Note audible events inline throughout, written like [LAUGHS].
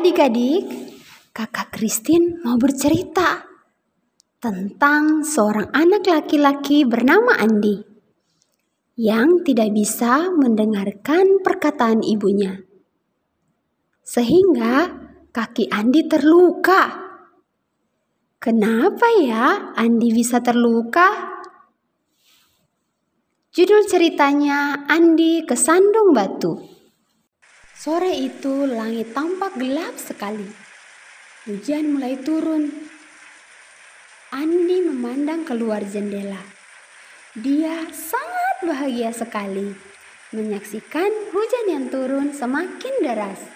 adik-adik, kakak Christine mau bercerita tentang seorang anak laki-laki bernama Andi yang tidak bisa mendengarkan perkataan ibunya. Sehingga kaki Andi terluka. Kenapa ya Andi bisa terluka? Judul ceritanya Andi kesandung batu. Sore itu langit tampak gelap sekali. Hujan mulai turun. Andi memandang keluar jendela. Dia sangat bahagia sekali menyaksikan hujan yang turun semakin deras.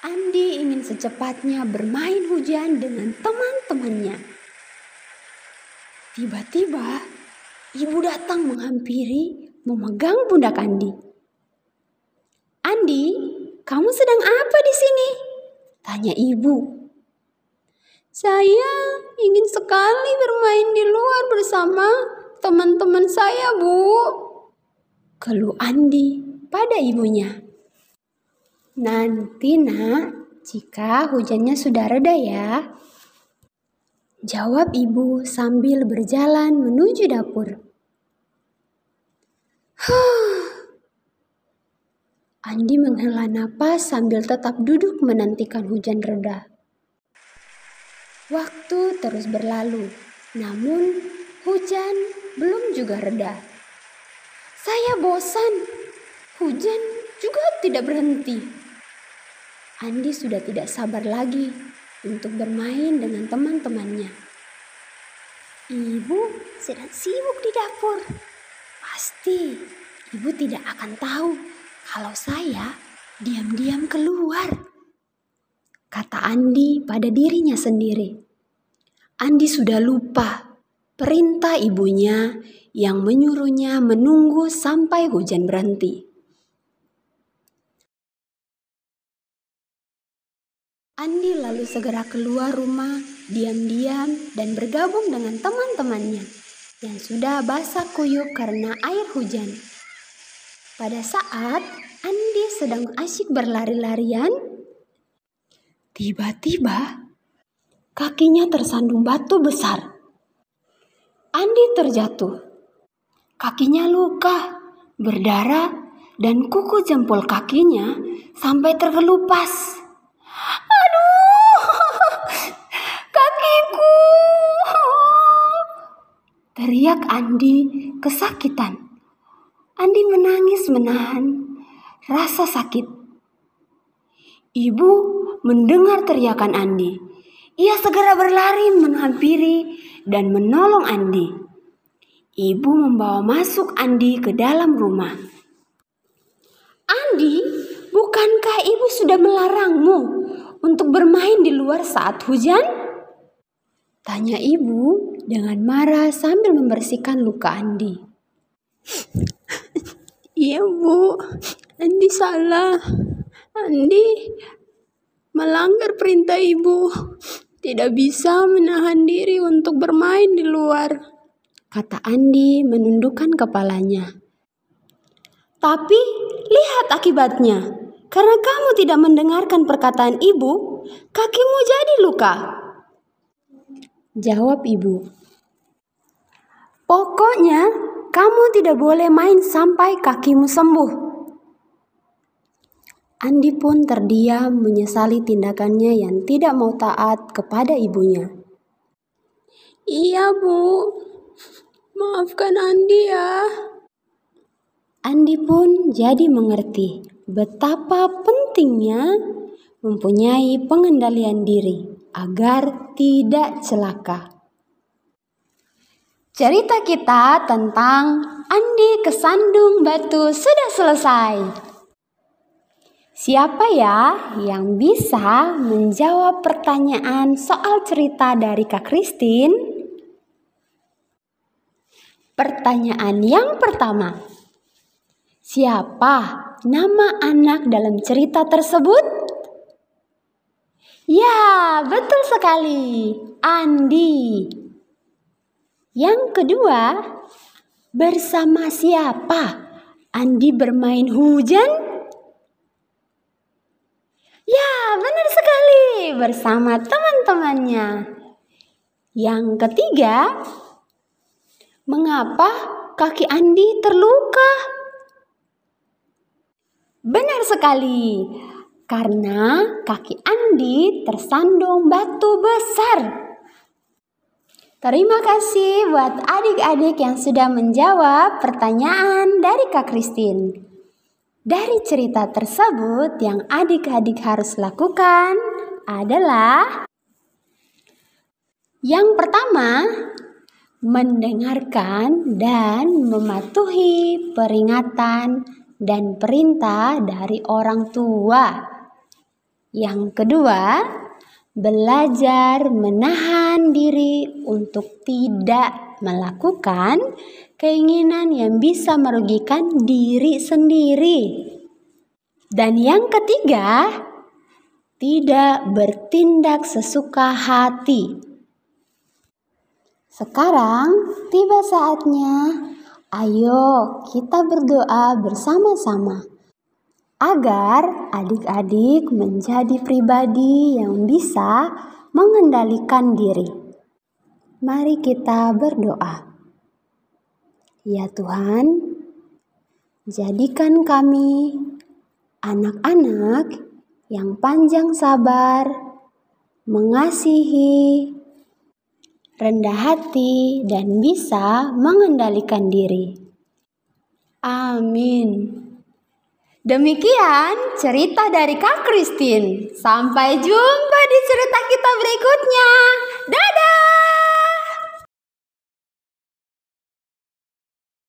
Andi ingin secepatnya bermain hujan dengan teman-temannya. Tiba-tiba, ibu datang menghampiri memegang pundak Andi. Andi, kamu sedang apa di sini? Tanya ibu. Saya ingin sekali bermain di luar bersama teman-teman saya, Bu. Keluh Andi pada ibunya. Nanti nak, jika hujannya sudah reda ya. Jawab ibu sambil berjalan menuju dapur. Andi menghela napas sambil tetap duduk menantikan hujan reda. Waktu terus berlalu, namun hujan belum juga reda. Saya bosan, hujan juga tidak berhenti. Andi sudah tidak sabar lagi untuk bermain dengan teman-temannya. Ibu sedang sibuk di dapur. Pasti ibu tidak akan tahu kalau saya diam-diam keluar. Kata Andi pada dirinya sendiri. Andi sudah lupa perintah ibunya yang menyuruhnya menunggu sampai hujan berhenti. Andi lalu segera keluar rumah diam-diam dan bergabung dengan teman-temannya yang sudah basah kuyup karena air hujan. Pada saat Andi sedang asyik berlari-larian, tiba-tiba kakinya tersandung batu besar. Andi terjatuh. Kakinya luka, berdarah, dan kuku jempol kakinya sampai terkelupas. [LAUGHS] Teriak Andi kesakitan. Andi menangis menahan rasa sakit. Ibu mendengar teriakan Andi. Ia segera berlari menghampiri dan menolong Andi. Ibu membawa masuk Andi ke dalam rumah. Andi, bukankah ibu sudah melarangmu untuk bermain di luar saat hujan? Tanya ibu dengan marah sambil membersihkan luka Andi. [LAUGHS] Iya bu, Andi salah. Andi melanggar perintah ibu. Tidak bisa menahan diri untuk bermain di luar. Kata Andi menundukkan kepalanya. Tapi lihat akibatnya. Karena kamu tidak mendengarkan perkataan ibu, kakimu jadi luka. Jawab ibu. Pokoknya, kamu tidak boleh main sampai kakimu sembuh. Andi pun terdiam menyesali tindakannya yang tidak mau taat kepada ibunya. Iya, Bu. Maafkan Andi ya. Andi pun jadi mengerti betapa pentingnya mempunyai pengendalian diri agar tidak celaka. Cerita kita tentang Andi kesandung batu sudah selesai. Siapa ya yang bisa menjawab pertanyaan soal cerita dari Kak Christine? Pertanyaan yang pertama. Siapa nama anak dalam cerita tersebut? Ya, betul sekali. Andi. Yang kedua, bersama siapa Andi bermain hujan? Ya, benar sekali. Bersama teman-temannya. Yang ketiga, mengapa kaki Andi terluka? Benar sekali. Karena kaki Andi tersandung batu besar. Terima kasih buat adik-adik yang sudah menjawab pertanyaan dari Kak Kristin. Dari cerita tersebut, yang adik-adik harus lakukan adalah yang pertama, mendengarkan dan mematuhi peringatan dan perintah dari orang tua. Yang kedua, belajar menahan diri untuk tidak melakukan keinginan yang bisa merugikan diri sendiri. Dan yang ketiga, tidak bertindak sesuka hati. Sekarang tiba saatnya, ayo kita berdoa bersama-sama agar adik-adik menjadi pribadi yang bisa mengendalikan diri. Mari kita berdoa. Ya Tuhan, jadikan kami anak-anak yang panjang sabar, mengasihi, rendah hati, dan bisa mengendalikan diri. Amin. Demikian cerita dari Kak Kristin. Sampai jumpa di cerita kita berikutnya. Dadah!